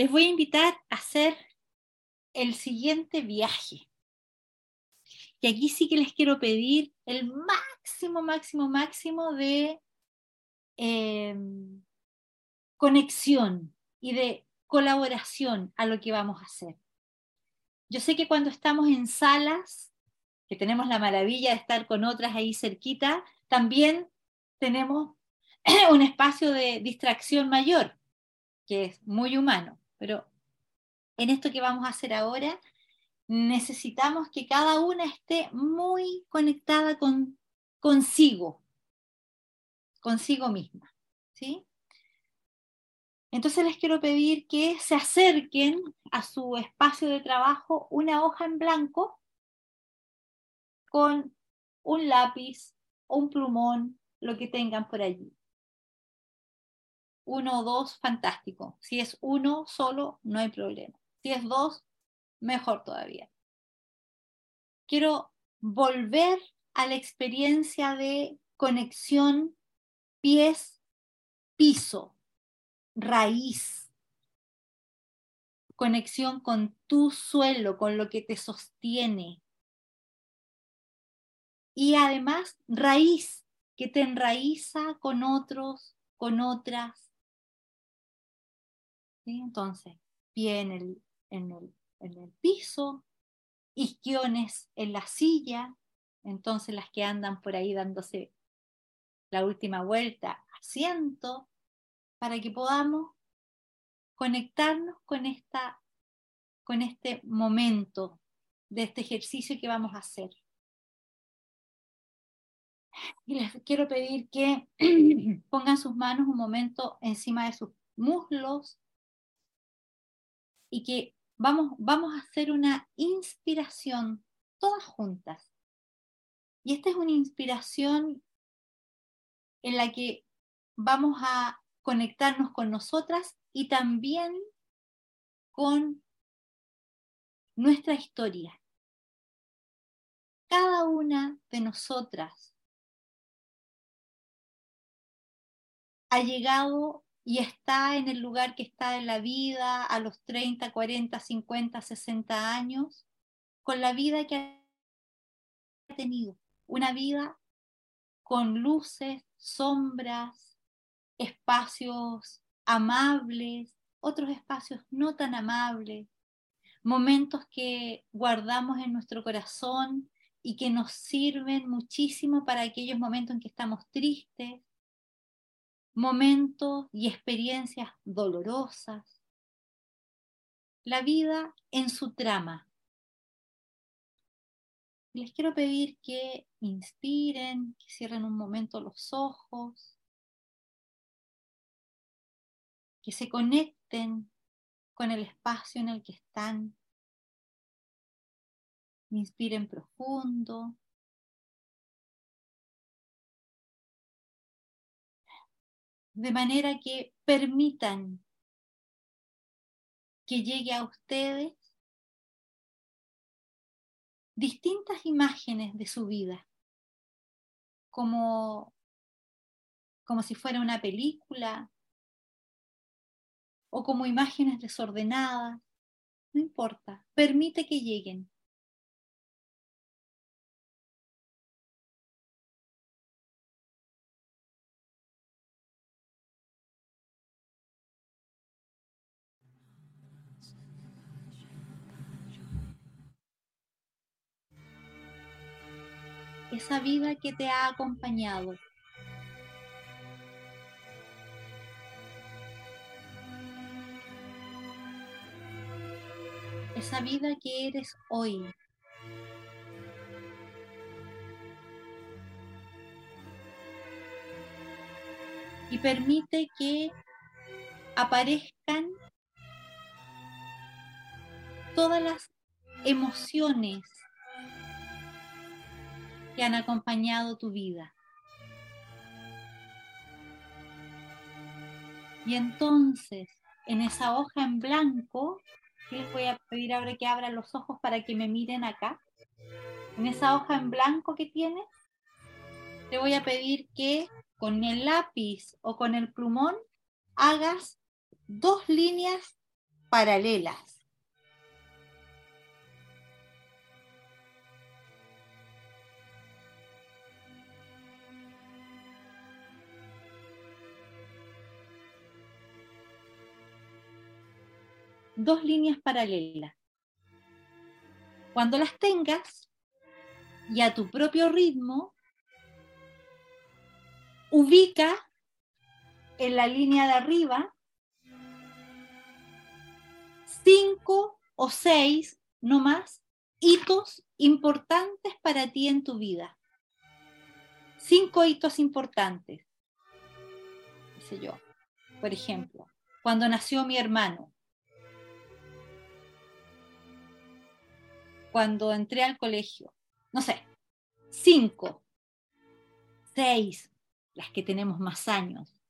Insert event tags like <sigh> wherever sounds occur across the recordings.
les voy a invitar a hacer el siguiente viaje. Y aquí sí que les quiero pedir el máximo, máximo, máximo de em, conexión y de colaboración a lo que vamos a hacer. Yo sé que cuando estamos en salas, que tenemos la maravilla de estar con otras ahí cerquita, también tenemos <clears throat> un espacio de distracción mayor, que es muy humano. Pero en esto que vamos a hacer ahora, necesitamos que cada una esté muy conectada con consigo, consigo misma, ¿sí? Entonces les quiero pedir que se acerquen a su espacio de trabajo una hoja en blanco con un lápiz un plumón, lo que tengan por allí. Uno o dos, fantástico. Si es uno solo, no hay problema. Si es dos, mejor todavía. Quiero volver a la experiencia de conexión pies, piso, raíz, conexión con tu suelo, con lo que te sostiene. Y además, raíz, que te enraiza con otros, con otras. Entonces, pie en el, en el, en el piso, isquiones en la silla, entonces las que andan por ahí dándose la última vuelta, asiento, para que podamos conectarnos con, esta, con este momento de este ejercicio que vamos a hacer. Y les quiero pedir que <clears throat> pongan sus manos un momento encima de sus muslos y que vamos, vamos a hacer una inspiración todas juntas. Y esta es una inspiración en la que vamos a conectarnos con nosotras y también con nuestra historia. Cada una de nosotras ha llegado y está en el lugar que está en la vida a los 30, 40, 50, 60 años, con la vida que ha tenido. Una vida con luces, sombras, espacios amables, otros espacios no tan amables, momentos que guardamos en nuestro corazón y que nos sirven muchísimo para aquellos momentos en que estamos tristes, momentos y experiencias dolorosas. La vida en su trama. Les quiero pedir que inspiren, que cierren un momento los ojos que se conecten con el espacio en el que están. Inspiren profundo. De manera que permitan que llegue a ustedes distintas imágenes de su vida, como, como si fuera una película, o como imágenes desordenadas, no importa, permite que lleguen. Esa vida que te ha acompañado, esa vida que eres hoy. Y permite que aparezcan todas las emociones que han acompañado tu vida. Y entonces, en esa hoja en blanco, les voy a pedir ahora que abran los ojos para que me miren acá. En esa hoja en blanco que tienes, te voy a pedir que con el lápiz o con el plumón hagas dos líneas paralelas. Dos líneas paralelas. Cuando las tengas y a tu propio ritmo, ubica en la línea de arriba cinco o seis, no más, hitos importantes para ti en tu vida. Cinco hitos importantes. Dice yo. Por ejemplo, cuando nació mi hermano. Cuando entré al colegio. No sé. Cinco. Seis. Las que tenemos más años.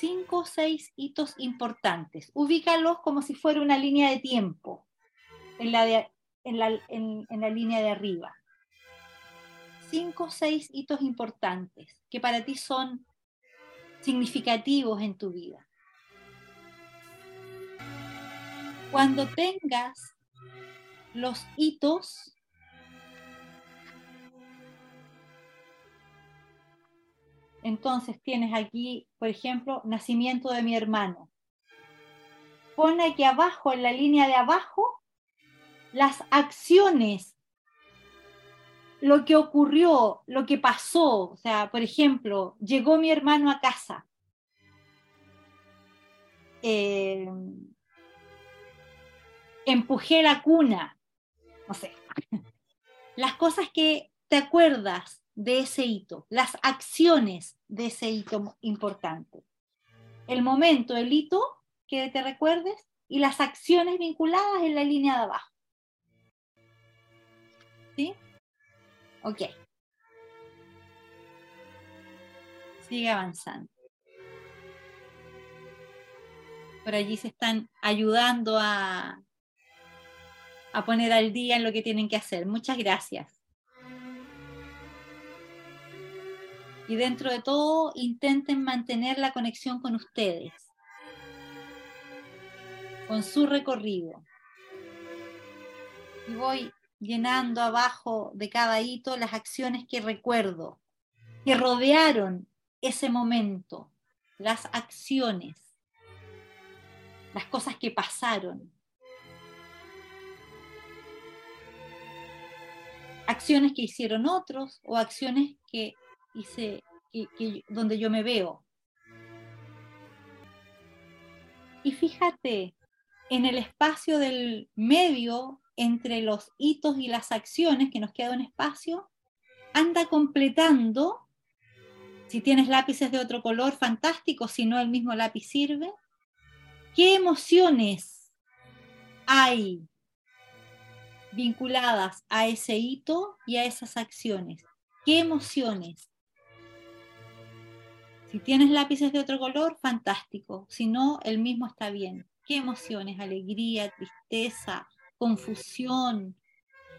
cinco o seis hitos importantes. Ubícalos como si fuera una línea de tiempo en la, en la, línea de arriba. Cinco o seis hitos importantes que para ti son significativos en tu vida. Cuando tengas los hitos Entonces tienes aquí, por ejemplo, nacimiento de mi hermano. Pone aquí abajo, en la línea de abajo, las acciones, lo que ocurrió, lo que pasó. O sea, por ejemplo, llegó mi hermano a casa. Eh, empujé la cuna. No sé. <laughs> Las cosas que te acuerdas de ese hito, las acciones de ese hito importante. El momento, el hito que te recuerdes y las acciones vinculadas en la línea de abajo. ¿Sí? Ok. Sigue avanzando. Por allí se están ayudando a, a poner al día en lo que tienen que hacer. Muchas gracias. y dentro de todo intenten mantener la conexión con ustedes, con su recorrido. Y voy llenando abajo de cada hito las acciones que recuerdo, que rodearon ese momento, las acciones, las cosas que pasaron. Acciones que hicieron otros o acciones que y donde yo me veo. Y fíjate, en el espacio del medio, entre los hitos y las acciones, que nos queda un espacio, anda completando, si tienes lápices de otro color, fantástico, si no el mismo lápiz sirve, qué emociones hay vinculadas a ese hito y a esas acciones. ¿Qué emociones? Si tienes lápices de otro color, fantástico. Si no, el mismo está bien. ¿Qué emociones? Alegría, tristeza, confusión,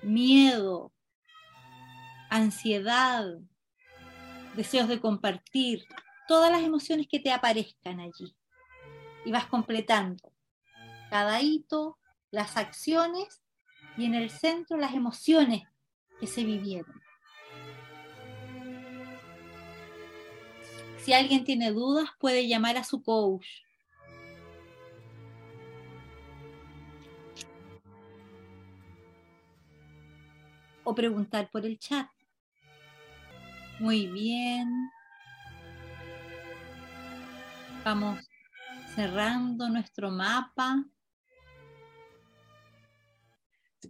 miedo, ansiedad, deseos de compartir, todas las emociones que te aparezcan allí. Y vas completando cada hito, las acciones y en el centro las emociones que se vivieron. Si alguien tiene dudas, puede llamar a su coach. O preguntar por el chat. Muy bien. Vamos cerrando nuestro mapa.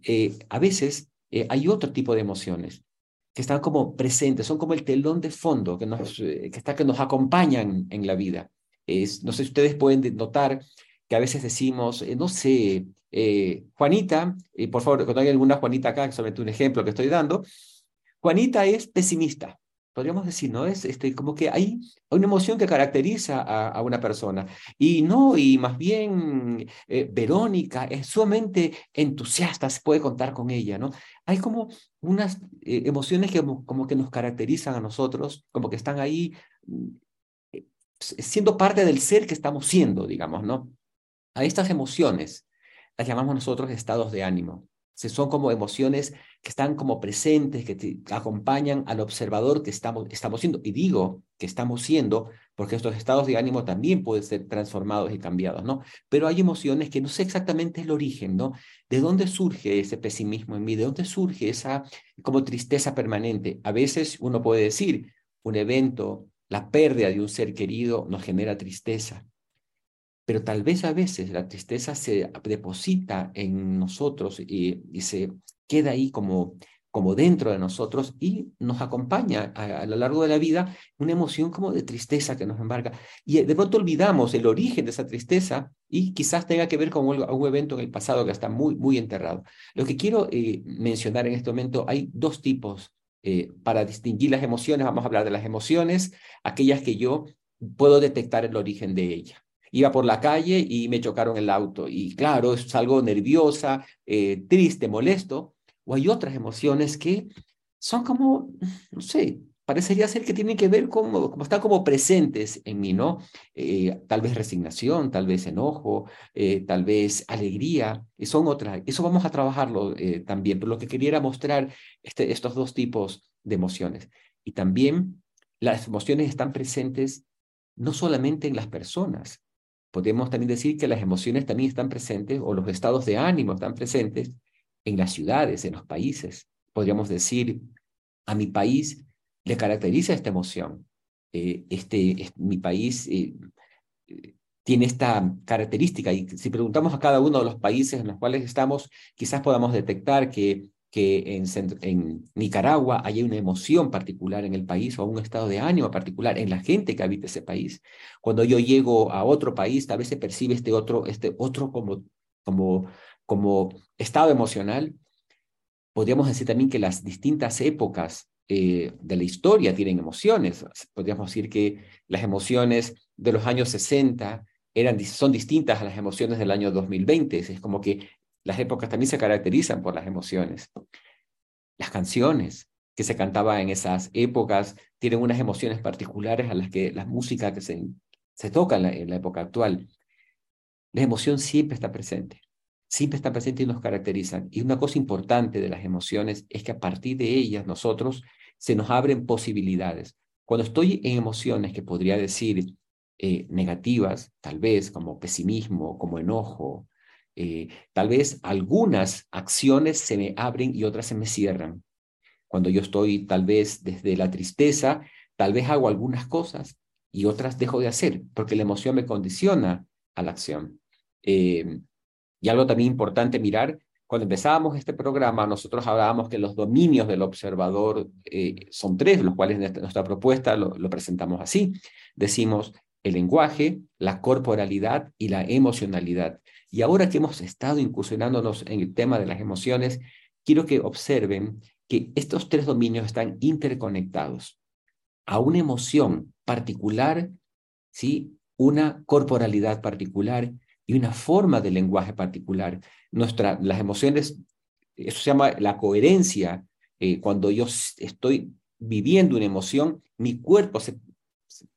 Eh, a veces eh, hay otro tipo de emociones que están como presentes, son como el telón de fondo que nos, eh, que está, que nos acompañan en la vida. Es, no sé si ustedes pueden notar que a veces decimos, eh, no sé, eh, Juanita, y por favor, cuando hay alguna Juanita acá, solamente un ejemplo que estoy dando, Juanita es pesimista podríamos decir, ¿no? Es este, como que hay una emoción que caracteriza a, una persona. Y no, y más bien eh, Verónica es sumamente entusiasta, se puede contar con ella, ¿no? Hay como unas eh, emociones que como, que nos caracterizan a nosotros, como que están ahí mm, siendo parte del ser que estamos siendo, digamos, ¿no? A estas emociones las llamamos nosotros estados de ánimo. Son como emociones que están como presentes, que acompañan al observador que estamos, estamos siendo. Y digo que estamos siendo porque estos estados de ánimo también pueden ser transformados y cambiados, ¿no? Pero hay emociones que no sé exactamente el origen, ¿no? ¿De dónde surge ese pesimismo en mí? ¿De dónde surge esa como tristeza permanente? A veces uno puede decir, un evento, la pérdida de un ser querido nos genera tristeza. Pero tal vez a veces la tristeza se deposita en nosotros y, se queda ahí como, como dentro de nosotros y nos acompaña a, lo largo de la vida una emoción como de tristeza que nos embarga. Y de pronto olvidamos el origen de esa tristeza y quizás tenga que ver con un evento en el pasado que está muy, muy enterrado. Lo que quiero eh, mencionar en este momento, hay dos tipos eh, para distinguir las emociones. Vamos a hablar de las emociones, aquellas que yo puedo detectar el origen de ella iba por la calle y me chocaron el auto. Y claro, es algo nerviosa, eh, triste, molesto, o hay otras emociones que son como, no sé, parecería ser que tienen que ver con, como están como presentes en mí, ¿no? Eh, tal vez resignación, tal vez enojo, eh, tal vez alegría, y son otras. Eso vamos a trabajarlo eh, también, pero lo que quería era mostrar este, estos dos tipos de emociones. Y también las emociones están presentes no solamente en las personas, podemos también decir que las emociones también están presentes, o los estados de ánimo están presentes en las ciudades, en los países. Podríamos decir, a mi país le caracteriza esta emoción. Eh, este, mi país eh, tiene esta característica y si preguntamos a cada uno de los países en los cuales estamos, quizás podamos detectar que, que en, Nicaragua hay una emoción particular en el país o un estado de ánimo particular en la gente que habita ese país. Cuando yo llego a otro país, tal vez se percibe este otro, este otro como, como como estado emocional, podríamos decir también que las distintas épocas eh, de la historia tienen emociones. Podríamos decir que las emociones de los años 60 eran, son distintas a las emociones del año 2020. Es como que las épocas también se caracterizan por las emociones. Las canciones que se cantaban en esas épocas tienen unas emociones particulares a las que la música que se, se toca en la, época actual. La emoción siempre está presente siempre están presentes y nos caracterizan. Y una cosa importante de las emociones es que a partir de ellas nosotros se nos abren posibilidades. Cuando estoy en emociones que podría decir eh, negativas, tal vez como pesimismo, como enojo, eh, tal vez algunas acciones se me abren y otras se me cierran. Cuando yo estoy tal vez desde la tristeza, tal vez hago algunas cosas y otras dejo de hacer porque la emoción me condiciona a la acción. Eh, y algo también importante mirar, cuando empezábamos este programa, nosotros hablábamos que los dominios del observador eh, son tres, los cuales en nuestra propuesta lo, lo presentamos así. Decimos el lenguaje, la corporalidad y la emocionalidad. Y ahora que hemos estado incursionándonos en el tema de las emociones, quiero que observen que estos tres dominios están interconectados. A una emoción particular, ¿sí? una corporalidad particular y una forma de lenguaje particular. Nuestra, las emociones, eso se llama la coherencia. Eh, cuando yo estoy viviendo una emoción, mi cuerpo se,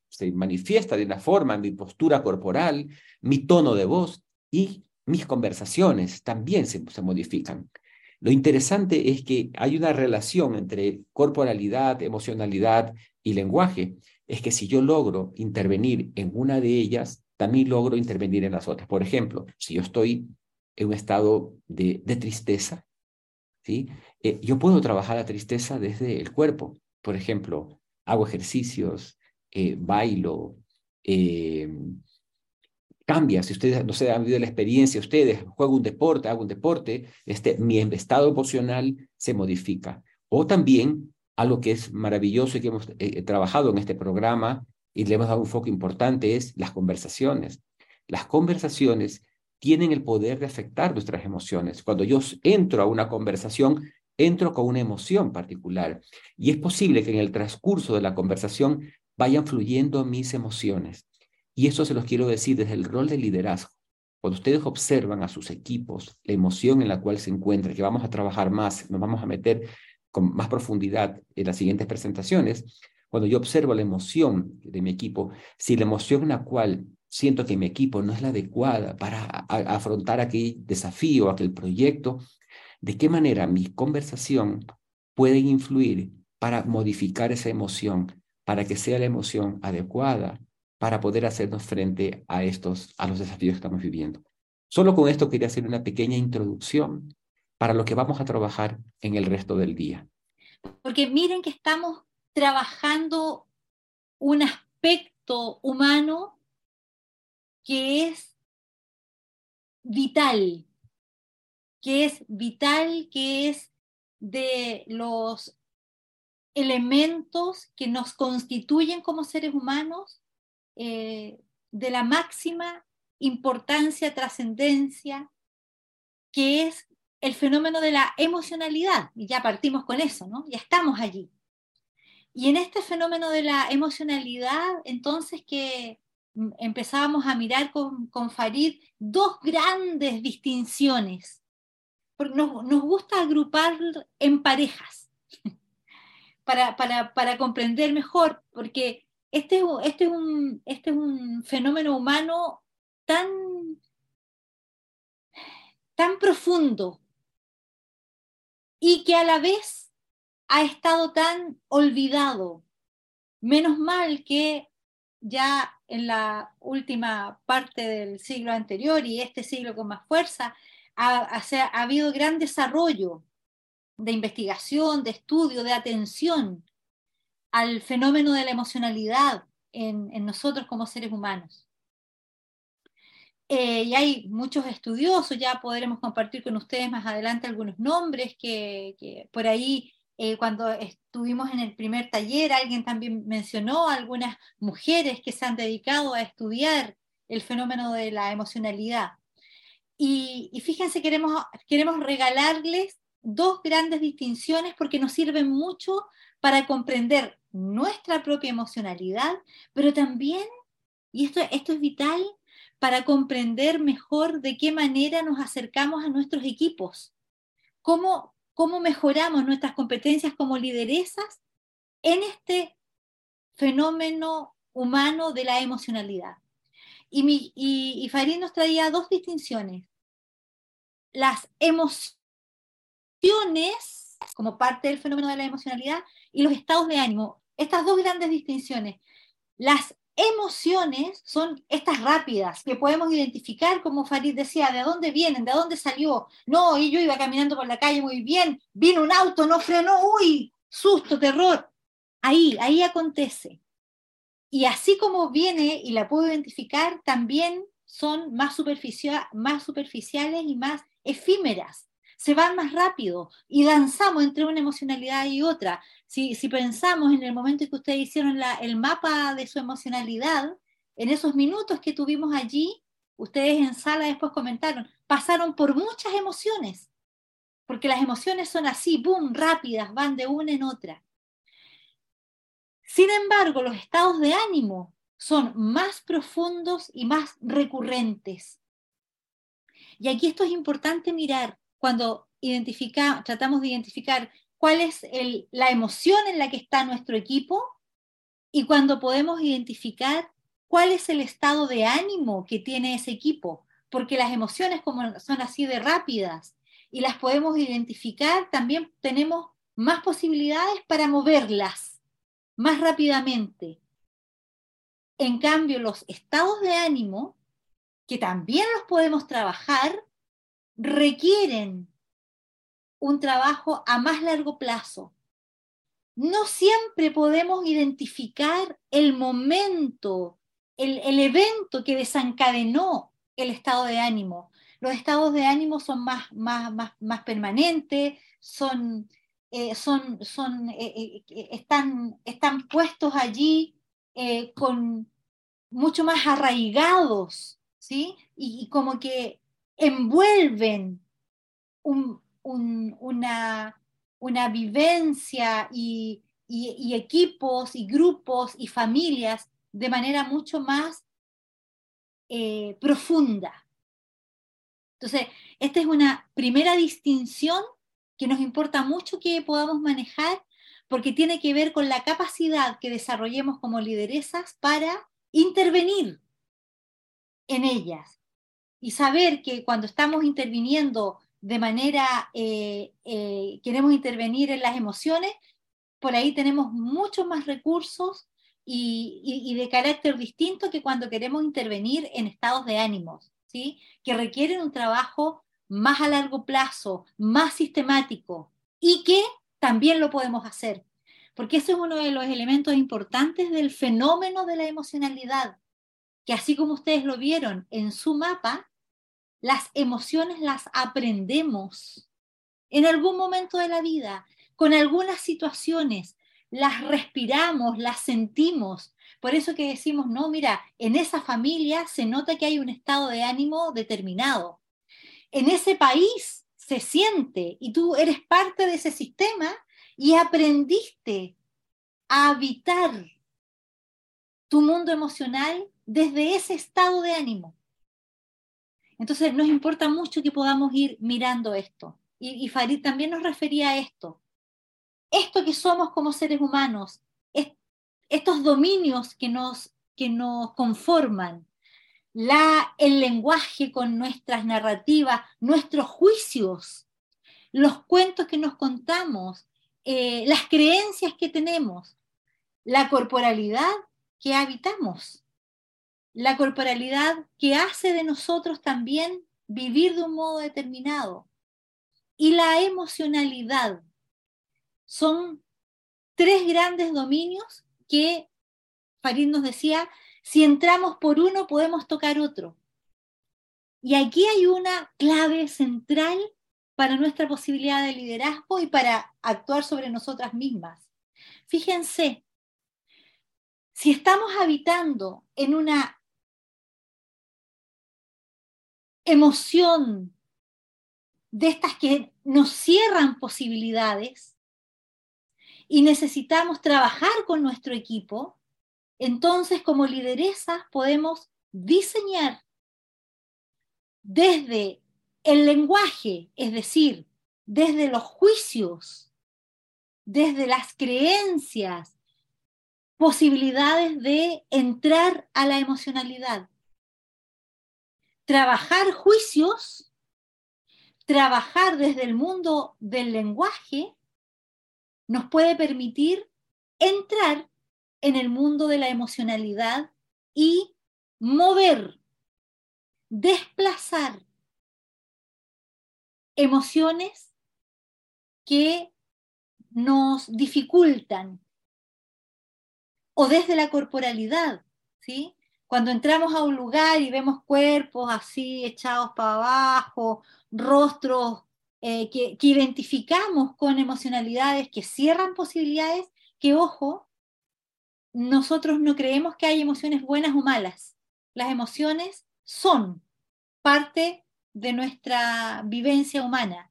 se manifiesta de una forma, mi postura corporal, mi tono de voz y mis conversaciones también se, modifican. Lo interesante es que hay una relación entre corporalidad, emocionalidad y lenguaje. Es que si yo logro intervenir en una de ellas, también logro intervenir en las otras. Por ejemplo, si yo estoy en un estado de, tristeza, ¿sí? Eh, yo puedo trabajar la tristeza desde el cuerpo. Por ejemplo, hago ejercicios, eh, bailo, eh, cambia. Si ustedes no se han vivido la experiencia, ustedes juego un deporte, hago un deporte, este, mi estado emocional se modifica. O también algo que es maravilloso y que hemos trabajado en este programa y le hemos dado un foco importante es las conversaciones. Las conversaciones tienen el poder de afectar nuestras emociones. Cuando yo entro a una conversación, entro con una emoción particular y es posible que en el transcurso de la conversación vayan fluyendo mis emociones. Y eso se los quiero decir desde el rol de liderazgo. Cuando ustedes observan a sus equipos, la emoción en la cual se encuentran, que vamos a trabajar más, nos vamos a meter con más profundidad en las siguientes presentaciones, cuando yo observo la emoción de mi equipo, si la emoción en la cual siento que mi equipo no es la adecuada para afrontar aquel desafío, aquel proyecto, ¿de qué manera mi conversación puede influir para modificar esa emoción, para que sea la emoción adecuada para poder hacernos frente a estos, a los desafíos que estamos viviendo? Solo con esto quería hacer una pequeña introducción para lo que vamos a trabajar en el resto del día. Porque miren que estamos trabajando un aspecto humano que es vital, que es vital, que es de los elementos que nos constituyen como seres humanos, eh, de la máxima importancia, trascendencia, que es el fenómeno de la emocionalidad. Y ya partimos con eso, ¿no? Ya estamos allí. Y en este fenómeno de la emocionalidad, entonces que empezábamos a mirar con, con Farid dos grandes distinciones. Porque nos, nos gusta agrupar en parejas <laughs> para, para, para, comprender mejor, porque este, este, es un, este es un fenómeno humano tan, tan profundo y que a la vez ha estado tan olvidado. Menos mal que ya en la última parte del siglo anterior y este siglo con más fuerza, ha, habido gran desarrollo de investigación, de estudio, de atención al fenómeno de la emocionalidad en, nosotros como seres humanos. Eh, y hay muchos estudiosos, ya podremos compartir con ustedes más adelante algunos nombres que, por ahí eh, cuando estuvimos en el primer taller, alguien también mencionó algunas mujeres que se han dedicado a estudiar el fenómeno de la emocionalidad. Y, fíjense, queremos, queremos regalarles dos grandes distinciones porque nos sirven mucho para comprender nuestra propia emocionalidad, pero también, y esto, esto es vital, para comprender mejor de qué manera nos acercamos a nuestros equipos, cómo, cómo mejoramos nuestras competencias como lideresas en este fenómeno humano de la emocionalidad. Y, mi, y, Farid nos traía dos distinciones. Las emociones como parte del fenómeno de la emocionalidad y los estados de ánimo. Estas dos grandes distinciones. Las emociones son estas rápidas que podemos identificar, como Farid decía, de dónde vienen, de dónde salió. No, y yo iba caminando por la calle muy bien, vino un auto, no frenó, uy, susto, terror. Ahí, ahí acontece. Y así como viene y la puedo identificar, también son más, más superficiales y más efímeras se van más rápido y danzamos entre una emocionalidad y otra. Si, si pensamos en el momento en que ustedes hicieron la, el mapa de su emocionalidad, en esos minutos que tuvimos allí, ustedes en sala después comentaron, pasaron por muchas emociones, porque las emociones son así, boom, rápidas, van de una en otra. Sin embargo, los estados de ánimo son más profundos y más recurrentes. Y aquí esto es importante mirar, cuando identifica, tratamos de identificar cuál es la emoción en la que está nuestro equipo y cuando podemos identificar cuál es el estado de ánimo que tiene ese equipo, porque las emociones como son así de rápidas y las podemos identificar, también tenemos más posibilidades para moverlas más rápidamente. En cambio, los estados de ánimo, que también los podemos trabajar, requieren un trabajo a más largo plazo. No siempre podemos identificar el momento, el, evento que desencadenó el estado de ánimo. Los estados de ánimo son más, más, más, permanentes, son, eh, son, son, eh, eh, están, están puestos allí con mucho más arraigados, ¿sí? y como que envuelven una, vivencia y, equipos y grupos y familias de manera mucho más eh, profunda. Entonces, esta es una primera distinción que nos importa mucho que podamos manejar, porque tiene que ver con la capacidad que desarrollemos como lideresas para intervenir en ellas y saber que cuando estamos interviniendo de manera, eh, eh, queremos intervenir en las emociones, por ahí tenemos muchos más recursos y, de carácter distinto que cuando queremos intervenir en estados de ánimos, ¿sí? que requieren un trabajo más a largo plazo, más sistemático y que también lo podemos hacer. Porque eso es uno de los elementos importantes del fenómeno de la emocionalidad, que así como ustedes lo vieron en su mapa, las emociones las aprendemos en algún momento de la vida, con algunas situaciones, las respiramos, las sentimos. Por eso que decimos, no, mira, en esa familia se nota que hay un estado de ánimo determinado. En ese país se siente y tú eres parte de ese sistema y aprendiste a habitar tu mundo emocional desde ese estado de ánimo. Entonces nos importa mucho que podamos ir mirando esto. Y, Farid también nos refería a esto esto que somos como seres humanos, estos dominios que nos, que nos conforman, la, el lenguaje con nuestras narrativas, nuestros juicios, los cuentos que nos contamos, eh, las creencias que tenemos, la corporalidad que habitamos, la corporalidad que hace de nosotros también vivir de un modo determinado y la emocionalidad son tres grandes dominios que Farid nos decía, si entramos por uno podemos tocar otro. Y aquí hay una clave central para nuestra posibilidad de liderazgo y para actuar sobre nosotras mismas. Fíjense, si estamos habitando en una emoción de estas que nos cierran posibilidades, y necesitamos trabajar con nuestro equipo, entonces como lideresas podemos diseñar desde el lenguaje, es decir, desde los juicios, desde las creencias, posibilidades de entrar a la emocionalidad. Trabajar juicios, trabajar desde el mundo del lenguaje nos puede permitir entrar en el mundo de la emocionalidad y mover, desplazar emociones que nos dificultan o desde la corporalidad, ¿sí? Cuando entramos a un lugar y vemos cuerpos así echados para abajo, rostros eh, que, identificamos con emocionalidades que cierran posibilidades, que ojo, nosotros no creemos que hay emociones buenas o malas. Las emociones son parte de nuestra vivencia humana.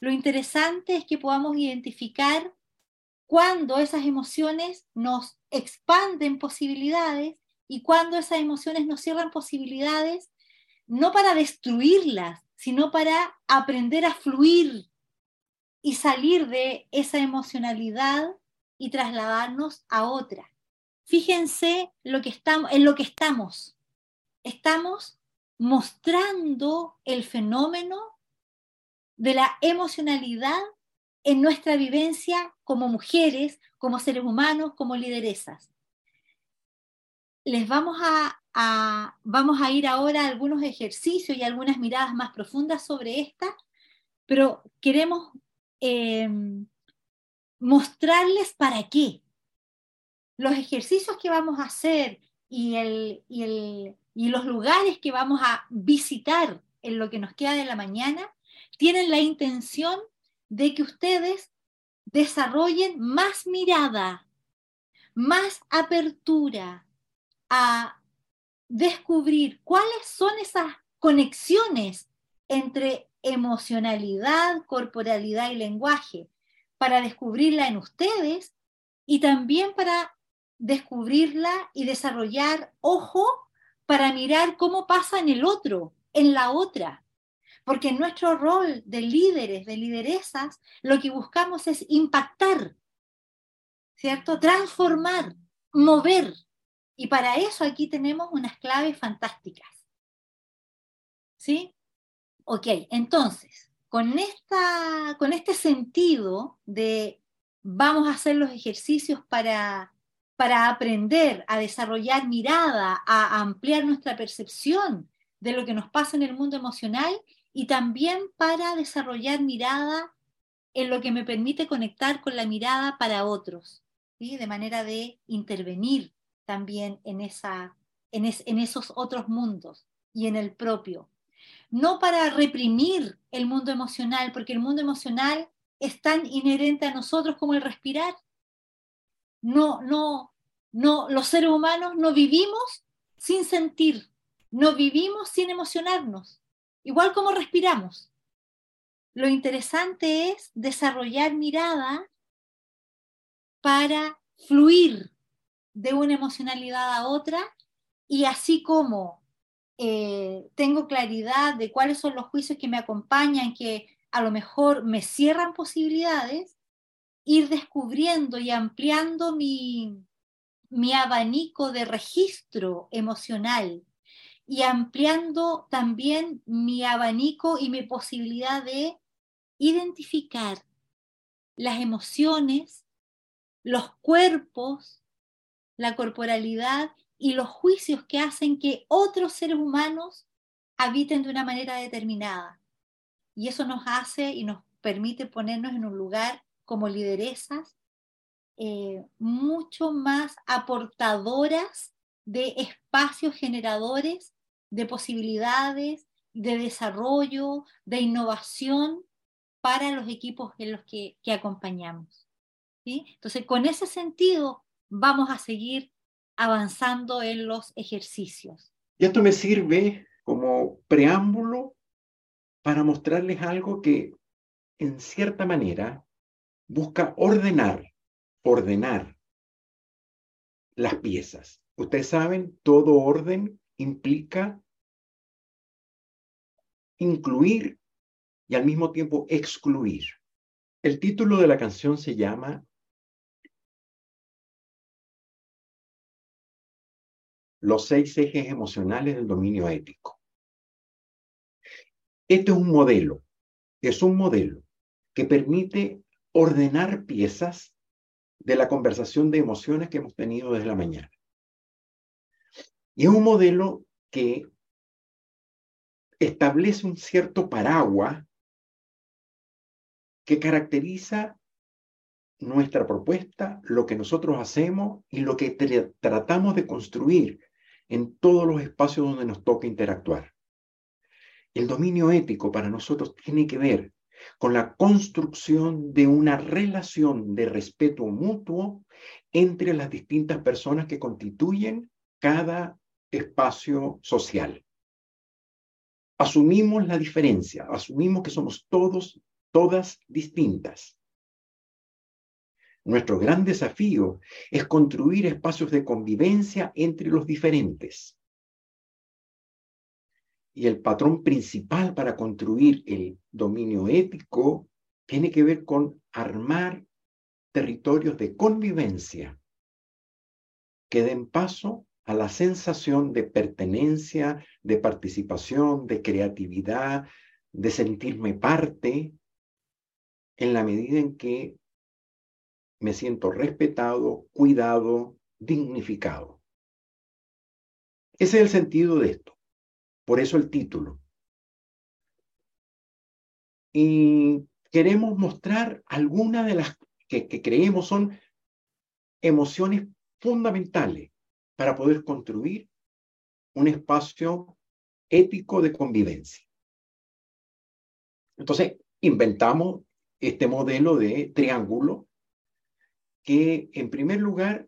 Lo interesante es que podamos identificar cuando esas emociones nos expanden posibilidades y cuando esas emociones nos cierran posibilidades, no para destruirlas, sino para aprender a fluir y salir de esa emocionalidad y trasladarnos a otra. Fíjense lo que estamos, en lo que estamos. Estamos mostrando el fenómeno de la emocionalidad en nuestra vivencia como mujeres, como seres humanos, como lideresas. Les vamos a vamos a ir ahora a algunos ejercicios y algunas miradas más profundas sobre esta, pero queremos em, mostrarles para qué. Los ejercicios que vamos a hacer y, el, y los lugares que vamos a visitar en lo que nos queda de la mañana tienen la intención de que ustedes desarrollen más mirada, más apertura a descubrir cuáles son esas conexiones entre emocionalidad, corporalidad y lenguaje, para descubrirla en ustedes y también para descubrirla y desarrollar ojo para mirar cómo pasa en el otro, en la otra. Porque en nuestro rol de líderes, de lideresas, lo que buscamos es impactar ¿cierto? Transformar, mover. Y para eso aquí tenemos unas claves fantásticas. ¿Sí? Ok, entonces, con, esta, con este sentido de vamos a hacer los ejercicios para, para aprender a desarrollar mirada, a ampliar nuestra percepción de lo que nos pasa en el mundo emocional y también para desarrollar mirada en lo que me permite conectar con la mirada para otros, ¿sí? de manera de intervenir también en, esa, en, en esos otros mundos y en el propio no para reprimir el mundo emocional, porque el mundo emocional es tan inherente a nosotros como el respirar. No, no, no, los seres humanos no vivimos sin sentir, no vivimos sin emocionarnos, igual como respiramos. Lo interesante es desarrollar mirada para fluir de una emocionalidad a otra y así como eh, tengo claridad de cuáles son los juicios que me acompañan, que a lo mejor me cierran posibilidades, ir descubriendo y ampliando mi, mi abanico de registro emocional y ampliando también mi abanico y mi posibilidad de identificar las emociones, los cuerpos, la corporalidad y los juicios que hacen que otros seres humanos habiten de una manera determinada. Y eso nos hace y nos permite ponernos en un lugar como lideresas eh, mucho más aportadoras de espacios generadores, de posibilidades, de desarrollo, de innovación para los equipos en los que, acompañamos. ¿sí? Entonces, con ese sentido, vamos a seguir avanzando en los ejercicios. Y esto me sirve como preámbulo para mostrarles algo que en cierta manera busca ordenar, ordenar las piezas. Ustedes saben, todo orden implica incluir y al mismo tiempo excluir. El título de la canción se llama los seis ejes emocionales del dominio ético. Este es un modelo, es un modelo que permite ordenar piezas de la conversación de emociones que hemos tenido desde la mañana. Y es un modelo que establece un cierto paraguas que caracteriza nuestra propuesta, lo que nosotros hacemos y lo que tratamos de construir en todos los espacios donde nos toca interactuar. El dominio ético para nosotros tiene que ver con la construcción de una relación de respeto mutuo entre las distintas personas que constituyen cada espacio social. Asumimos la diferencia, asumimos que somos todos, todas distintas. Nuestro gran desafío es construir espacios de convivencia entre los diferentes. Y el patrón principal para construir el dominio ético tiene que ver con armar territorios de convivencia que den paso a la sensación de pertenencia, de participación, de creatividad, de sentirme parte, en la medida en que me siento respetado, cuidado, dignificado. Ese es el sentido de esto. Por eso el título. Y queremos mostrar algunas de las que, que creemos son emociones fundamentales para poder construir un espacio ético de convivencia. Entonces, inventamos este modelo de triángulo que en primer lugar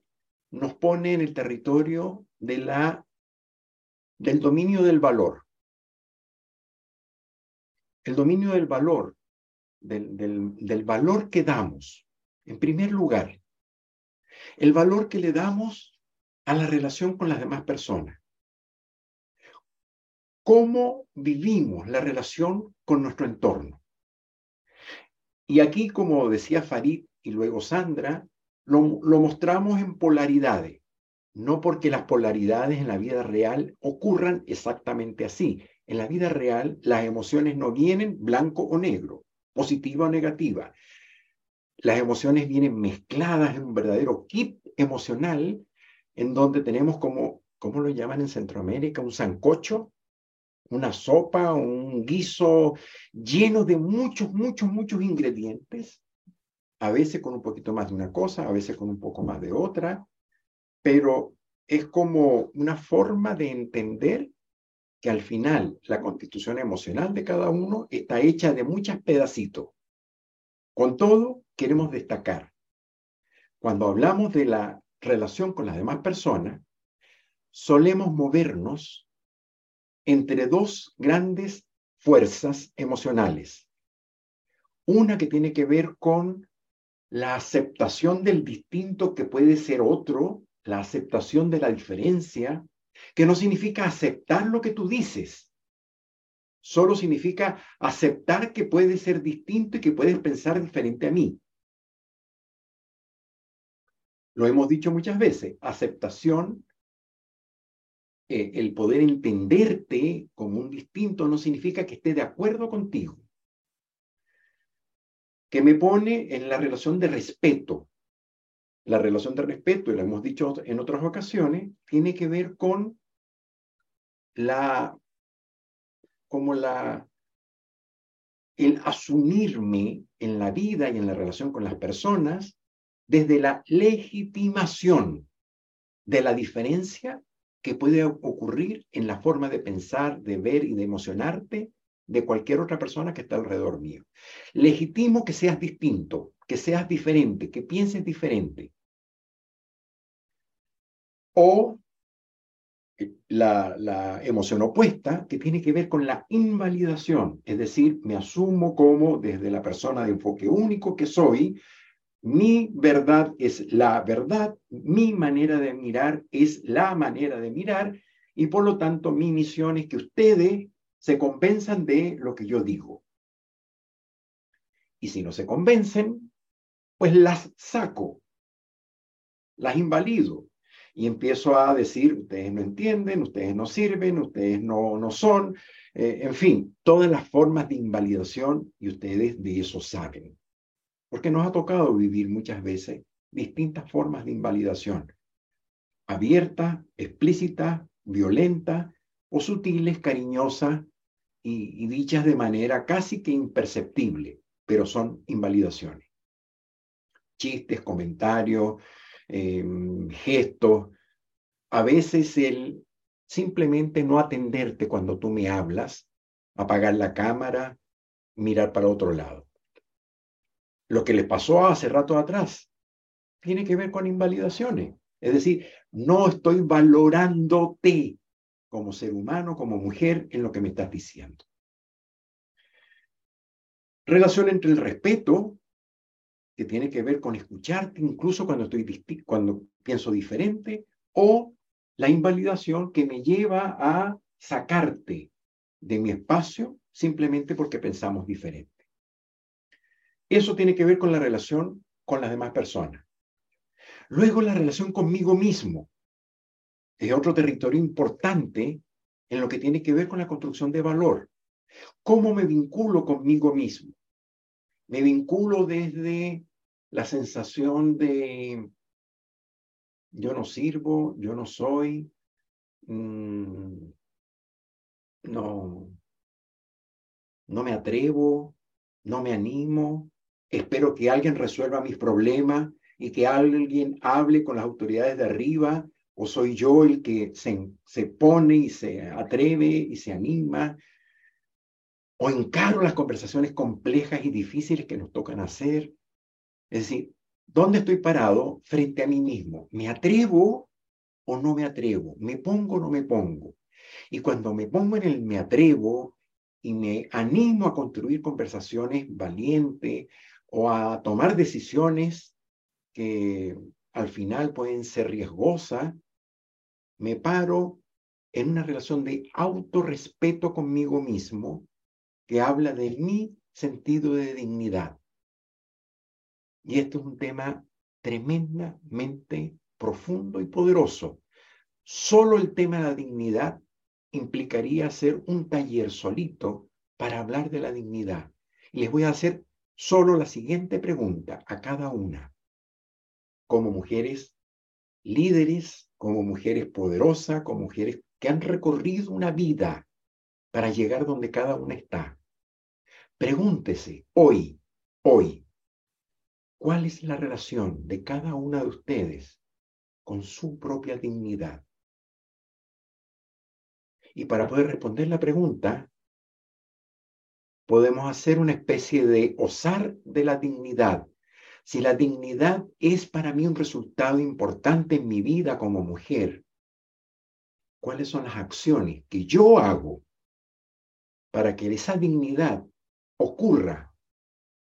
nos pone en el territorio de la, del dominio del valor. El dominio del valor, del, del, del valor que damos, en primer lugar, el valor que le damos a la relación con las demás personas. Cómo vivimos la relación con nuestro entorno. Y aquí, como decía Farid y luego Sandra, lo, mostramos en polaridades, no porque las polaridades en la vida real ocurran exactamente así. En la vida real las emociones no vienen blanco o negro, positiva o negativa. Las emociones vienen mezcladas en un verdadero kit emocional en donde tenemos como, ¿cómo lo llaman en Centroamérica? Un sancocho, una sopa, un guiso lleno de muchos, muchos, muchos ingredientes, a veces con un poquito más de una cosa, a veces con un poco más de otra, pero es como una forma de entender que al final la constitución emocional de cada uno está hecha de muchos pedacitos. Con todo, queremos destacar, cuando hablamos de la relación con las demás personas, solemos movernos entre dos grandes fuerzas emocionales. Una que tiene que ver con la aceptación del distinto que puede ser otro, la aceptación de la diferencia, que no significa aceptar lo que tú dices, solo significa aceptar que puede ser distinto y que puedes pensar diferente a mí. Lo hemos dicho muchas veces, aceptación, eh, el poder entenderte como un distinto no significa que esté de acuerdo contigo. Que me pone en la relación de respeto. La relación de respeto, y lo hemos dicho en otras ocasiones, tiene que ver con la, como la, el asumirme en la vida y en la relación con las personas desde la legitimación de la diferencia que puede ocurrir en la forma de pensar, de ver y de emocionarte de cualquier otra persona que está alrededor mío. Legitimo que seas distinto, que seas diferente, que pienses diferente. O la, la, emoción opuesta, que tiene que ver con la invalidación, es decir, me asumo como desde la persona de enfoque único que soy, mi verdad es la verdad, mi manera de mirar es la manera de mirar y por lo tanto mi misión es que ustedes se convenzan de lo que yo digo. Y si no se convencen, pues las saco, las invalido. Y empiezo a decir, ustedes no entienden, ustedes no sirven, ustedes no, no son, eh, en fin, todas las formas de invalidación y ustedes de eso saben. Porque nos ha tocado vivir muchas veces distintas formas de invalidación, abierta, explícita, violenta o sutiles, cariñosas y, dichas de manera casi que imperceptible, pero son invalidaciones. Chistes, comentarios, em, gestos, a veces el simplemente no atenderte cuando tú me hablas, apagar la cámara, mirar para otro lado. Lo que le pasó hace rato atrás tiene que ver con invalidaciones. Es decir, no estoy valorándote como ser humano, como mujer, en lo que me estás diciendo. Relación entre el respeto, que tiene que ver con escucharte incluso cuando, estoy cuando pienso diferente, o la invalidación que me lleva a sacarte de mi espacio simplemente porque pensamos diferente. Eso tiene que ver con la relación con las demás personas. Luego la relación conmigo mismo. Es otro territorio importante en lo que tiene que ver con la construcción de valor. ¿Cómo me vinculo conmigo mismo? Me vinculo desde la sensación de yo no sirvo, yo no soy, mm, no, no me atrevo, no me animo, espero que alguien resuelva mis problemas y que alguien hable con las autoridades de arriba, o soy yo el que se, se pone y se atreve y se anima, o encaro las conversaciones complejas y difíciles que nos tocan hacer. Es decir, ¿dónde estoy parado frente a mí mismo? ¿Me atrevo o no me atrevo? ¿Me pongo o no me pongo? Y cuando me pongo en el me atrevo y me animo a construir conversaciones valientes, o a tomar decisiones que al final pueden ser riesgosas, me paro en una relación de autorrespeto conmigo mismo que habla de mi sentido de dignidad. Y esto es un tema tremendamente profundo y poderoso. Solo el tema de la dignidad implicaría hacer un taller solito para hablar de la dignidad. Y les voy a hacer solo la siguiente pregunta a cada una. Como mujeres líderes, como mujeres poderosas, como mujeres que han recorrido una vida para llegar donde cada una está. Pregúntese hoy, hoy, ¿cuál es la relación de cada una de ustedes con su propia dignidad? Y para poder responder la pregunta, podemos hacer una especie de osar de la dignidad. Si la dignidad es para mí un resultado importante en mi vida como mujer, ¿cuáles son las acciones que yo hago para que esa dignidad ocurra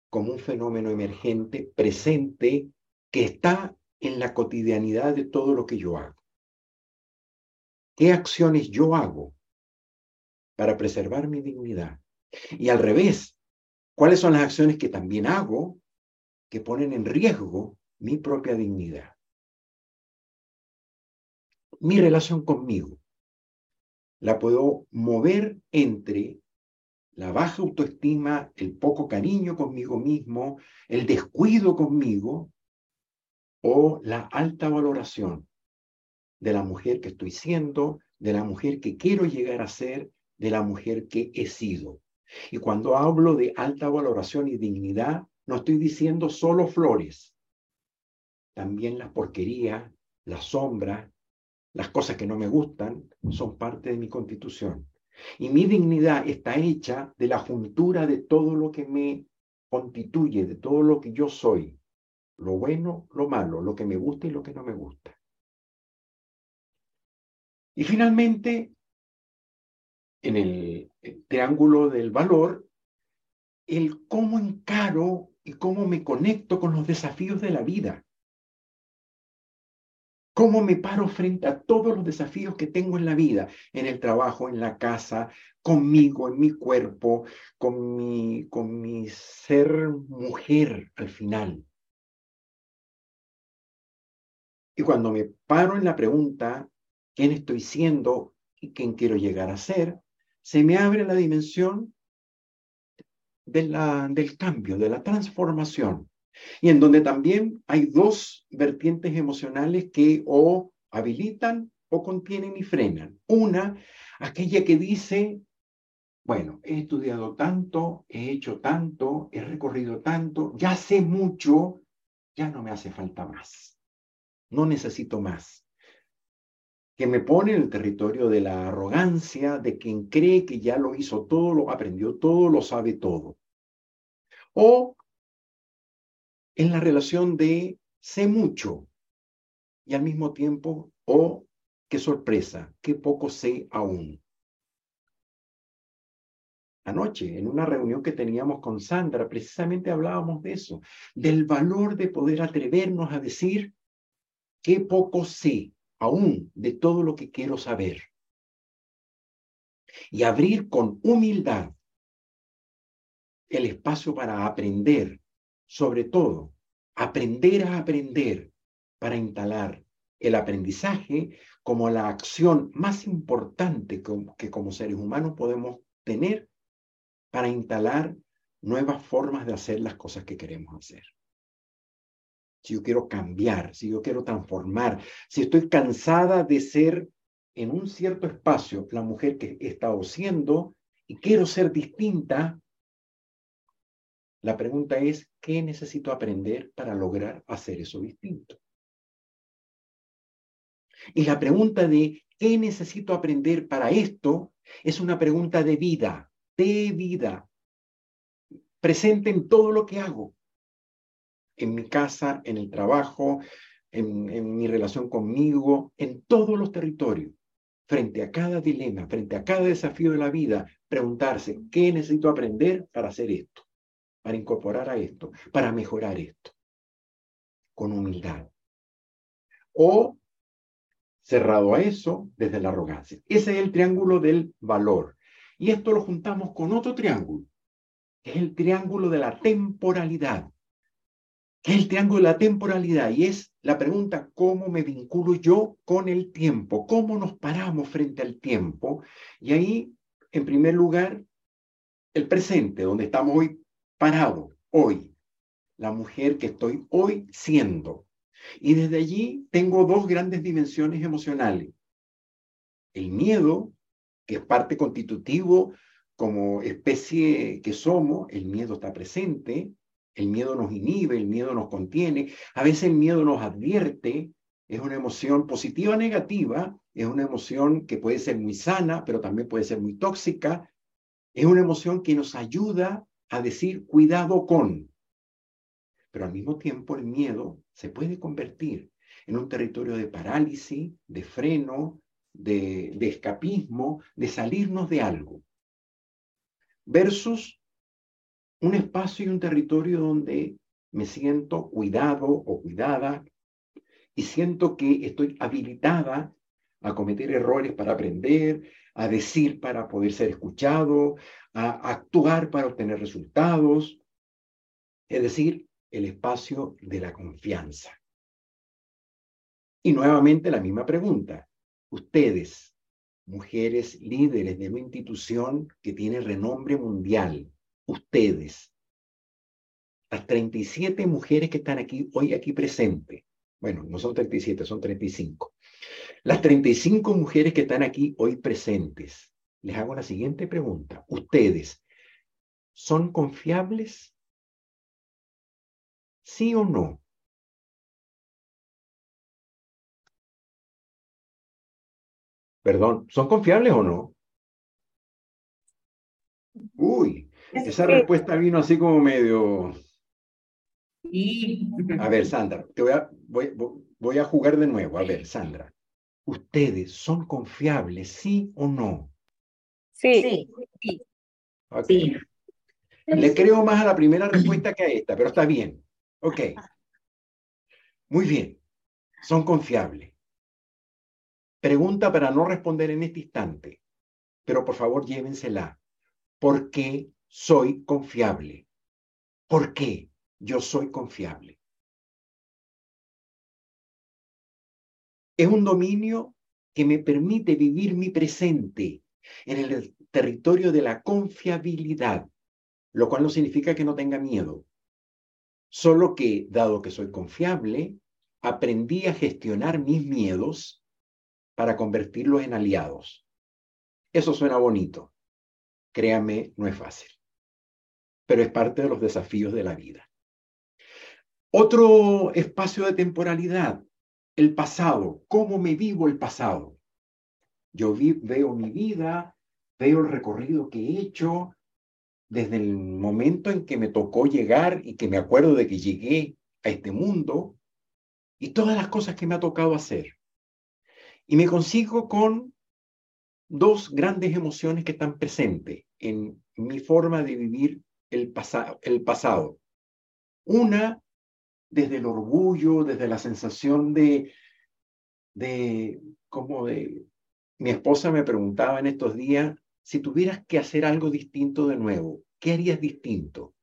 como un fenómeno emergente, presente, que está en la cotidianidad de todo lo que yo hago? ¿Qué acciones yo hago para preservar mi dignidad? Y al revés, ¿cuáles son las acciones que también hago que ponen en riesgo mi propia dignidad? Mi relación conmigo la puedo mover entre la baja autoestima, el poco cariño conmigo mismo, el descuido conmigo o la alta valoración de la mujer que estoy siendo, de la mujer que quiero llegar a ser, de la mujer que he sido. Y cuando hablo de alta valoración y dignidad, no estoy diciendo solo flores, también las porquerías, las sombras, las cosas que no me gustan, son parte de mi constitución. Y mi dignidad está hecha de la juntura de todo lo que me constituye, de todo lo que yo soy, lo bueno, lo malo, lo que me gusta y lo que no me gusta. Y finalmente, en el triángulo del valor, el cómo encaro y cómo me conecto con los desafíos de la vida. Cómo me paro frente a todos los desafíos que tengo en la vida, en el trabajo, en la casa, conmigo, en mi cuerpo, con mi, con mi ser mujer al final. Y cuando me paro en la pregunta, ¿quién estoy siendo y quién quiero llegar a ser? se me abre la dimensión de la, del cambio, de la transformación, y en donde también hay dos vertientes emocionales que o habilitan o contienen y frenan. Una, aquella que dice, bueno, he estudiado tanto, he hecho tanto, he recorrido tanto, ya sé mucho, ya no me hace falta más, no necesito más que me pone en el territorio de la arrogancia de quien cree que ya lo hizo todo, lo aprendió todo, lo sabe todo. O en la relación de sé mucho y al mismo tiempo, o qué sorpresa, qué poco sé aún. Anoche, en una reunión que teníamos con Sandra, precisamente hablábamos de eso, del valor de poder atrevernos a decir qué poco sé, aún de todo lo que quiero saber. Y abrir con humildad el espacio para aprender, sobre todo, aprender a aprender para instalar el aprendizaje como la acción más importante que como seres humanos podemos tener para instalar nuevas formas de hacer las cosas que queremos hacer si yo quiero cambiar, si yo quiero transformar, si estoy cansada de ser en un cierto espacio la mujer que he estado siendo y quiero ser distinta, la pregunta es, ¿qué necesito aprender para lograr hacer eso distinto? Y la pregunta de ¿qué necesito aprender para esto? es una pregunta de vida, de vida, presente en todo lo que hago en mi casa, en el trabajo, en, mi relación conmigo, en todos los territorios, frente a cada dilema, frente a cada desafío de la vida, preguntarse, ¿qué necesito aprender para hacer esto? Para incorporar a esto, para mejorar esto, con humildad. O cerrado a eso desde la arrogancia. Ese es el triángulo del valor. Y esto lo juntamos con otro triángulo, es el triángulo de la temporalidad que es el triángulo de la temporalidad y es la pregunta, ¿cómo me vinculo yo con el tiempo? ¿Cómo nos paramos frente al tiempo? Y ahí, en primer lugar, el presente, donde estamos hoy parados, hoy, la mujer que estoy hoy siendo. Y desde allí tengo dos grandes dimensiones emocionales. El miedo, que es parte constitutivo como especie que somos, el miedo está presente, el miedo nos inhibe, el miedo nos contiene, a veces el miedo nos advierte, es una emoción positiva o negativa, es una emoción que puede ser muy sana, pero también puede ser muy tóxica, es una emoción que nos ayuda a decir cuidado con. Pero al mismo tiempo el miedo se puede convertir en un territorio de parálisis, de freno, de, de escapismo, de salirnos de algo. Versus un espacio y un territorio donde me siento cuidado o cuidada y siento que estoy habilitada a cometer errores para aprender, a decir para poder ser escuchado, a actuar para obtener resultados. Es decir, el espacio de la confianza. Y nuevamente la misma pregunta. Ustedes, mujeres líderes de una institución que tiene renombre mundial, ustedes, las 37 mujeres que están aquí hoy aquí presentes, bueno, no son 37, son 35. Las 35 mujeres que están aquí hoy presentes, les hago la siguiente pregunta. ¿Ustedes son confiables? ¿Sí o no? Perdón, ¿son confiables o no? Uy, esa respuesta vino así como medio... A ver, Sandra, te voy a, voy, a jugar de nuevo. A ver, Sandra, ¿ustedes son confiables, sí o no? Sí. Sí. Le creo más a la primera respuesta que a esta, pero está bien. Ok. Muy bien. Son confiables. Pregunta para no responder en este instante, pero por favor llévensela. ¿Por qué soy confiable. ¿Por qué yo soy confiable? Es un dominio que me permite vivir mi presente en el territorio de la confiabilidad, lo cual no significa que no tenga miedo. Solo que, dado que soy confiable, aprendí a gestionar mis miedos para convertirlos en aliados. Eso suena bonito. Créame, no es fácil pero es parte de los desafíos de la vida. Otro espacio de temporalidad, el pasado. ¿Cómo me vivo el pasado? Yo veo mi vida, veo el recorrido que he hecho desde el momento en que me tocó llegar y que me acuerdo de que llegué a este mundo y todas las cosas que me ha tocado hacer. Y me consigo con dos grandes emociones que están presentes en mi forma de vivir el, el pasado. Una, desde el orgullo, desde la sensación de, de, como de, mi esposa me preguntaba en estos días, si tuvieras que hacer algo distinto de nuevo, ¿qué harías distinto?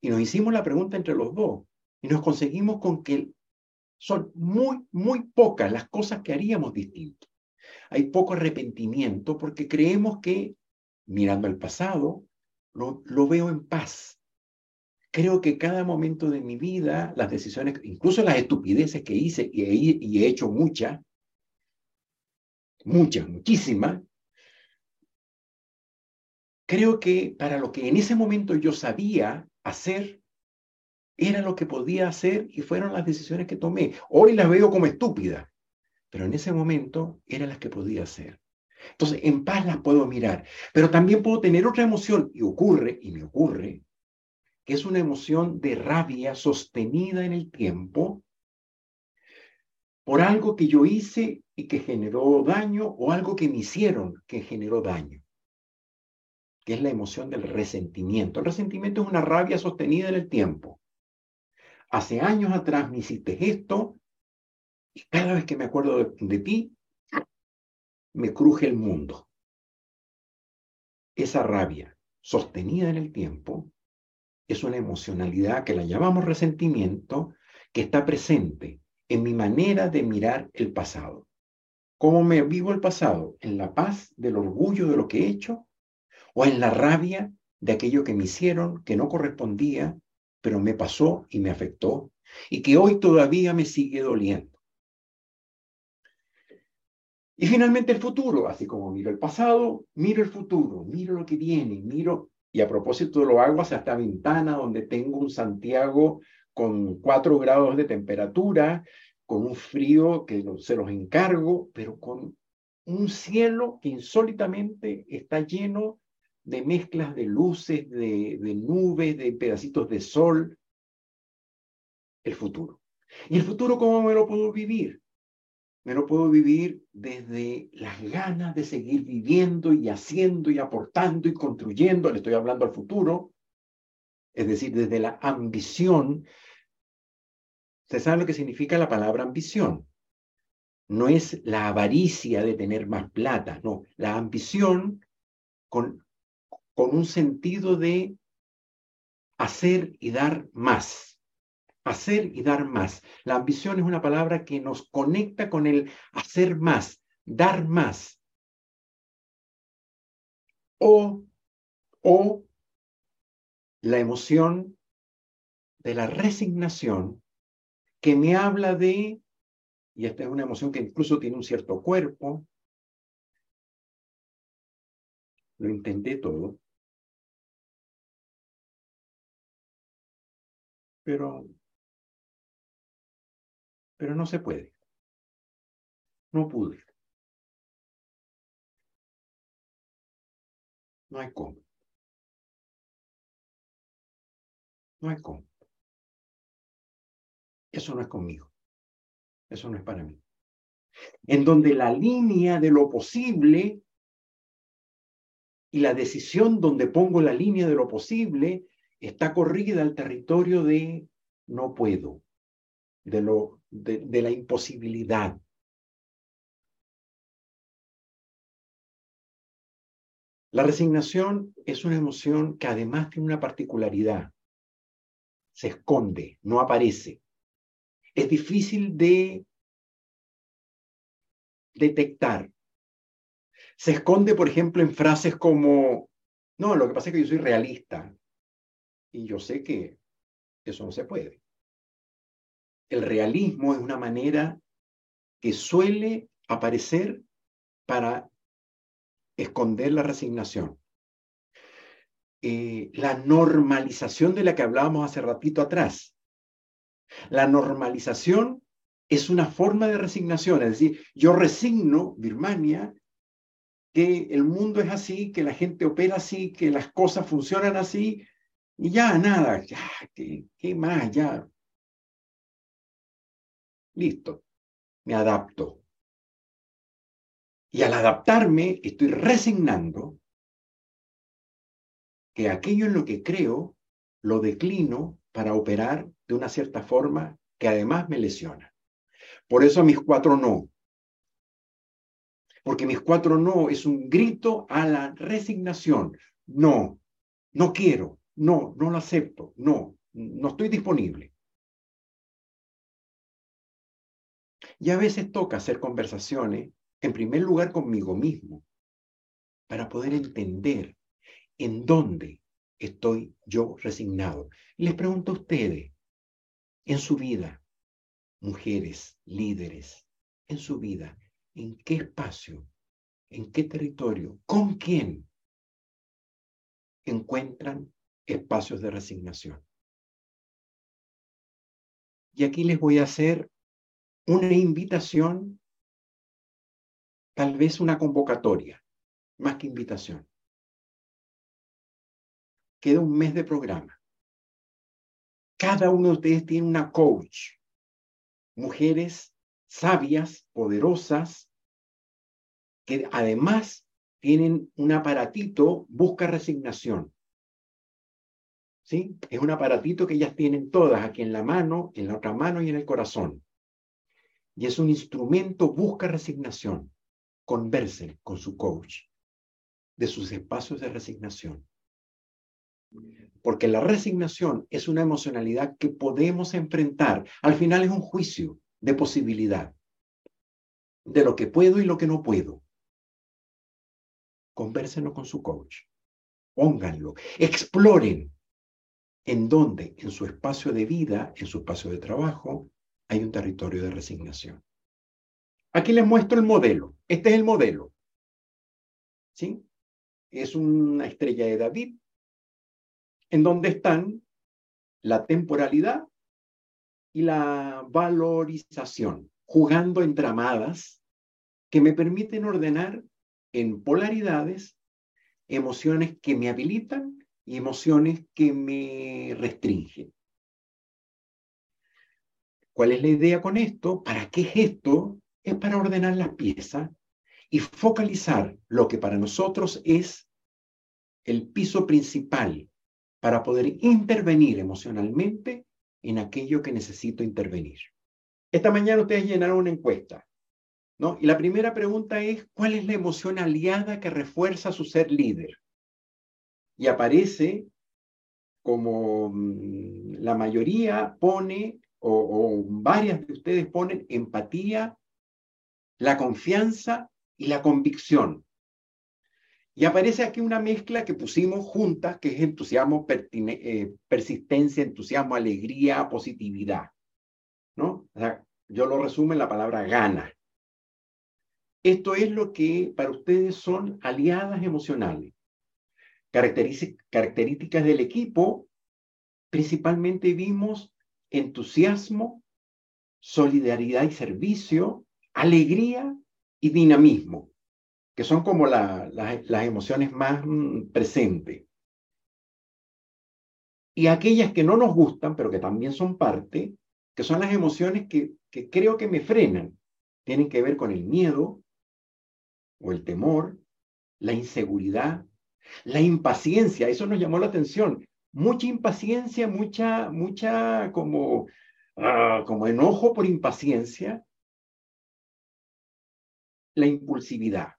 Y nos hicimos la pregunta entre los dos y nos conseguimos con que son muy, muy pocas las cosas que haríamos distinto. Hay poco arrepentimiento porque creemos que, mirando al pasado, lo, veo en paz. Creo que cada momento de mi vida, las decisiones, incluso las estupideces que hice y he, y he hecho muchas, muchas, muchísimas, creo que para lo que en ese momento yo sabía hacer, era lo que podía hacer y fueron las decisiones que tomé. Hoy las veo como estúpidas, pero en ese momento eran las que podía hacer. Entonces, en paz las puedo mirar, pero también puedo tener otra emoción, y ocurre, y me ocurre, que es una emoción de rabia sostenida en el tiempo por algo que yo hice y que generó daño o algo que me hicieron que generó daño, que es la emoción del resentimiento. El resentimiento es una rabia sostenida en el tiempo. Hace años atrás me hiciste esto y cada vez que me acuerdo de, de ti, me cruje el mundo. Esa rabia sostenida en el tiempo es una emocionalidad que la llamamos resentimiento, que está presente en mi manera de mirar el pasado. ¿Cómo me vivo el pasado? ¿En la paz del orgullo de lo que he hecho? ¿O en la rabia de aquello que me hicieron, que no correspondía, pero me pasó y me afectó, y que hoy todavía me sigue doliendo? Y finalmente el futuro, así como miro el pasado, miro el futuro, miro lo que viene, miro, y a propósito lo hago hacia esta ventana donde tengo un Santiago con cuatro grados de temperatura, con un frío que se los encargo, pero con un cielo que insólitamente está lleno de mezclas de luces, de, de nubes, de pedacitos de sol. El futuro. ¿Y el futuro cómo me lo puedo vivir? Me lo puedo vivir desde las ganas de seguir viviendo y haciendo y aportando y construyendo, le estoy hablando al futuro, es decir, desde la ambición Usted sabe lo que significa la palabra ambición. No es la avaricia de tener más plata, no, la ambición con, con un sentido de hacer y dar más. Hacer y dar más. La ambición es una palabra que nos conecta con el hacer más, dar más. O, o la emoción de la resignación que me habla de, y esta es una emoción que incluso tiene un cierto cuerpo, lo intenté todo, pero, pero no se puede. No pude. No hay cómo. No hay cómo. Eso no es conmigo. Eso no es para mí. En donde la línea de lo posible y la decisión donde pongo la línea de lo posible está corrida al territorio de no puedo, de, lo, de, la imposibilidad. La resignación es una emoción que además tiene una particularidad. Se esconde, no aparece es difícil de detectar. Se esconde, por ejemplo, en frases como, no, lo que pasa es que yo soy realista y yo sé que eso no se puede. El realismo es una manera que suele aparecer para esconder la resignación. Eh, la normalización de la que hablábamos hace ratito atrás. La normalización es una forma de resignación, es decir, yo resigno, Birmania, que el mundo es así, que la gente opera así, que las cosas funcionan así, y ya nada, ya, ¿qué, qué más? Ya. Listo, me adapto. Y al adaptarme, estoy resignando que aquello en lo que creo lo declino para operar de una cierta forma que además me lesiona. Por eso mis cuatro no. Porque mis cuatro no es un grito a la resignación. No, no quiero, no, no lo acepto, no, no estoy disponible. Y a veces toca hacer conversaciones, en primer lugar conmigo mismo, para poder entender en dónde estoy yo resignado. Les pregunto a ustedes, en su vida, mujeres, líderes, en su vida, ¿en qué espacio, en qué territorio, con quién encuentran espacios de resignación? Y aquí les voy a hacer una invitación, tal vez una convocatoria, más que invitación. Queda un mes de programa. Cada uno de ustedes tiene una coach, mujeres sabias, poderosas, que además tienen un aparatito, busca resignación. ¿Sí? Es un aparatito que ellas tienen todas aquí en la mano, en la otra mano y en el corazón. Y es un instrumento, busca resignación. Conversen con su coach de sus espacios de resignación. Porque la resignación es una emocionalidad que podemos enfrentar. Al final es un juicio de posibilidad, de lo que puedo y lo que no puedo. Convérsenlo con su coach. Pónganlo. Exploren en dónde en su espacio de vida, en su espacio de trabajo, hay un territorio de resignación. Aquí les muestro el modelo. Este es el modelo. ¿Sí? Es una estrella de David en donde están la temporalidad y la valorización, jugando entramadas que me permiten ordenar en polaridades emociones que me habilitan y emociones que me restringen. ¿Cuál es la idea con esto? ¿Para qué es esto? Es para ordenar las piezas y focalizar lo que para nosotros es el piso principal para poder intervenir emocionalmente en aquello que necesito intervenir. Esta mañana ustedes llenaron una encuesta, ¿no? Y la primera pregunta es, ¿cuál es la emoción aliada que refuerza su ser líder? Y aparece como mm, la mayoría pone, o, varias de ustedes ponen, empatía, la confianza y la convicción. Y aparece aquí una mezcla que pusimos juntas, que es entusiasmo, eh, persistencia, entusiasmo, alegría, positividad. ¿no? Yo lo resumo en la palabra gana. Esto es lo que para ustedes son aliadas emocionales. Características del equipo, principalmente vimos entusiasmo, solidaridad y servicio, alegría y dinamismo que son como las emociones más mm, presentes. Y aquellas que no nos gustan, pero que también son parte, que son las emociones que, que creo que me frenan, tienen que ver con el miedo o el temor, la inseguridad, la impaciencia, eso nos llamó la atención. Mucha impaciencia, mucha, mucha como, ah, como enojo por impaciencia, la impulsividad.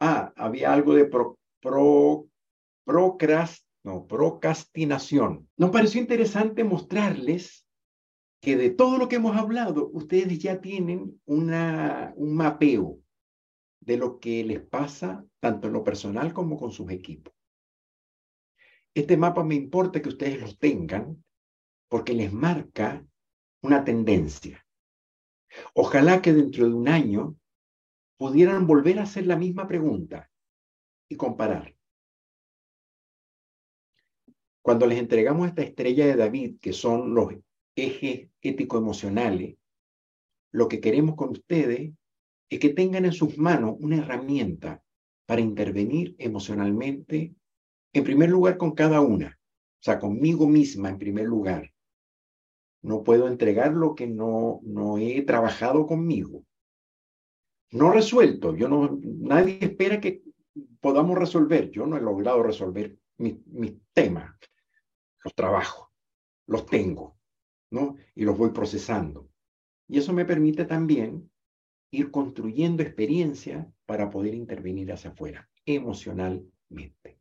Ah, había algo de pro, pro, no, procrastinación. Nos pareció interesante mostrarles que de todo lo que hemos hablado, ustedes ya tienen una, un mapeo de lo que les pasa tanto en lo personal como con sus equipos. Este mapa me importa que ustedes lo tengan porque les marca una tendencia. Ojalá que dentro de un año pudieran volver a hacer la misma pregunta y comparar. Cuando les entregamos esta estrella de David, que son los ejes ético-emocionales, lo que queremos con ustedes es que tengan en sus manos una herramienta para intervenir emocionalmente, en primer lugar con cada una, o sea, conmigo misma en primer lugar. No puedo entregar lo que no, no he trabajado conmigo no resuelto. Yo no, nadie espera que podamos resolver. Yo no he logrado resolver mis, temas. Los trabajo, los tengo, ¿no? Y los voy procesando. Y eso me permite también ir construyendo experiencia para poder intervenir hacia afuera, emocionalmente.